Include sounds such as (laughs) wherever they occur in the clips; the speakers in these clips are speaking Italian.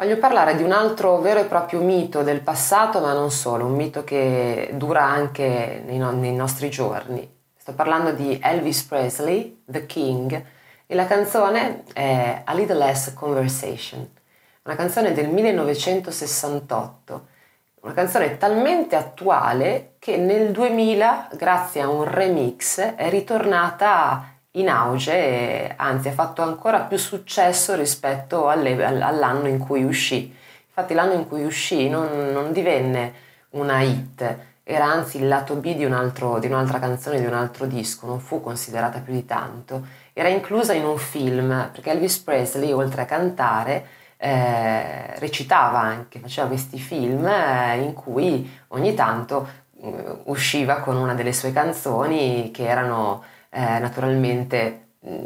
Voglio parlare di un altro vero e proprio mito del passato, ma non solo, un mito che dura anche nei, no- nei nostri giorni. Sto parlando di Elvis Presley, The King, e la canzone è A Little Less Conversation, una canzone del 1968, una canzone talmente attuale che nel 2000, grazie a un remix, è ritornata in auge anzi ha fatto ancora più successo rispetto all'anno in cui uscì. Infatti l'anno in cui uscì non, non divenne una hit, era anzi il lato B di, un altro, di, un'altra canzone, di un altro disco, non fu considerata più di tanto. Era inclusa in un film, perché Elvis Presley, oltre a cantare, eh, recitava anche, faceva questi film eh, in cui ogni tanto eh, usciva con una delle sue canzoni che erano eh, naturalmente mh,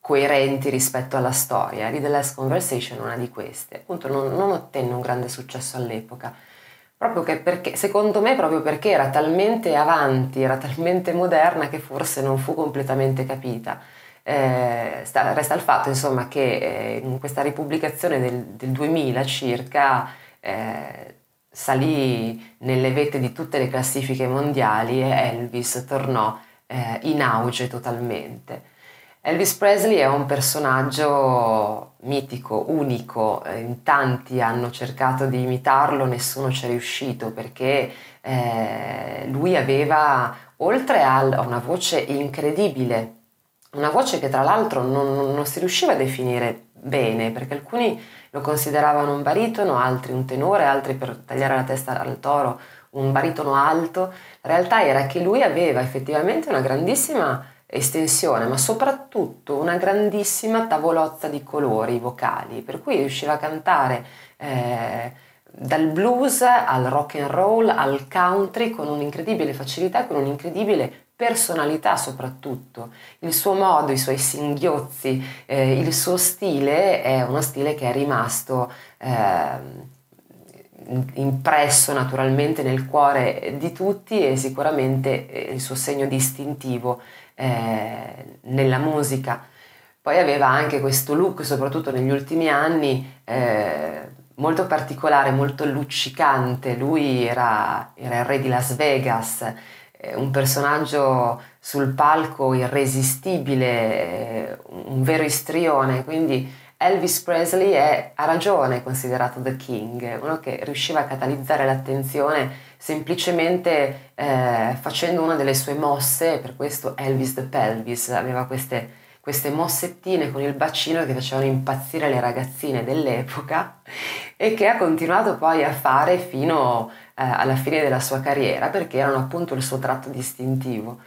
coerenti rispetto alla storia. Read the Last Conversation è una di queste. Appunto non, non ottenne un grande successo all'epoca. Proprio perché, secondo me, proprio perché era talmente avanti, era talmente moderna che forse non fu completamente capita. Eh, sta, resta il fatto, insomma, che eh, in questa ripubblicazione del, del 2000 circa eh, salì nelle vette di tutte le classifiche mondiali e Elvis tornò eh, in auge totalmente. Elvis Presley è un personaggio mitico, unico, eh, in tanti hanno cercato di imitarlo, nessuno ci è riuscito perché eh, lui aveva, oltre a una voce incredibile, una voce che tra l'altro non, non si riusciva a definire bene perché alcuni lo consideravano un baritono, altri un tenore, altri per tagliare la testa al toro un baritono alto, la realtà era che lui aveva effettivamente una grandissima estensione, ma soprattutto una grandissima tavolozza di colori vocali, per cui riusciva a cantare eh, dal blues al rock and roll al country con un'incredibile facilità, con un'incredibile personalità soprattutto. Il suo modo, i suoi singhiozzi, eh, il suo stile è uno stile che è rimasto eh, impresso naturalmente nel cuore di tutti e sicuramente eh, il suo segno distintivo eh, nella musica. Poi aveva anche questo look, soprattutto negli ultimi anni, eh, molto particolare, molto luccicante. Lui era, era il re di Las Vegas, un personaggio sul palco irresistibile, eh, un vero istrione, quindi Elvis Presley è a ragione considerato The King, uno che riusciva a catalizzare l'attenzione semplicemente eh, facendo una delle sue mosse, per questo Elvis the Pelvis aveva queste, queste mossettine con il bacino che facevano impazzire le ragazzine dell'epoca (laughs) e che ha continuato poi a fare fino eh, alla fine della sua carriera perché erano appunto il suo tratto distintivo.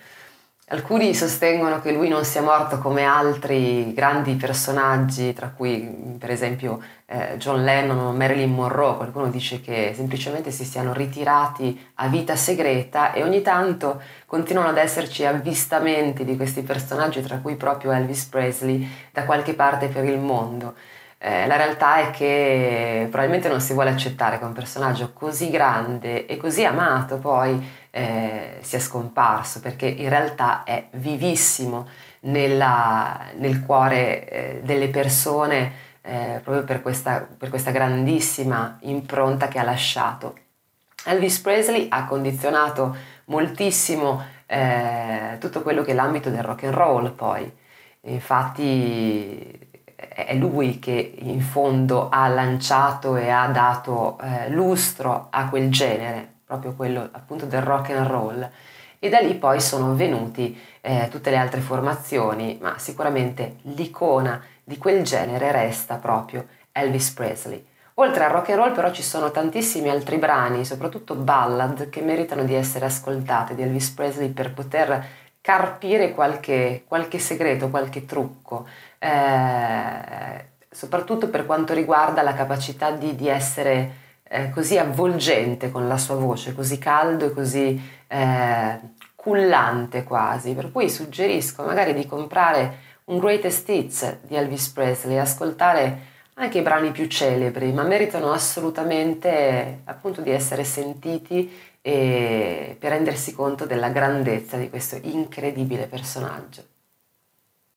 Alcuni sostengono che lui non sia morto come altri grandi personaggi, tra cui per esempio eh, John Lennon o Marilyn Monroe. Qualcuno dice che semplicemente si siano ritirati a vita segreta e ogni tanto continuano ad esserci avvistamenti di questi personaggi, tra cui proprio Elvis Presley, da qualche parte per il mondo. Eh, la realtà è che probabilmente non si vuole accettare che un personaggio così grande e così amato poi eh, sia scomparso, perché in realtà è vivissimo nella, nel cuore eh, delle persone eh, proprio per questa, per questa grandissima impronta che ha lasciato. Elvis Presley ha condizionato moltissimo eh, tutto quello che è l'ambito del rock and roll poi. Infatti è lui che in fondo ha lanciato e ha dato eh, lustro a quel genere proprio quello appunto del rock and roll. E da lì poi sono venuti eh, tutte le altre formazioni, ma sicuramente l'icona di quel genere resta proprio Elvis Presley. Oltre al rock and roll però ci sono tantissimi altri brani, soprattutto ballad, che meritano di essere ascoltate di Elvis Presley per poter carpire qualche, qualche segreto, qualche trucco, eh, soprattutto per quanto riguarda la capacità di, di essere eh, così avvolgente con la sua voce, così caldo e così eh, cullante quasi, per cui suggerisco magari di comprare un Greatest Hits di Elvis Presley, ascoltare anche i brani più celebri, ma meritano assolutamente appunto di essere sentiti per rendersi conto della grandezza di questo incredibile personaggio.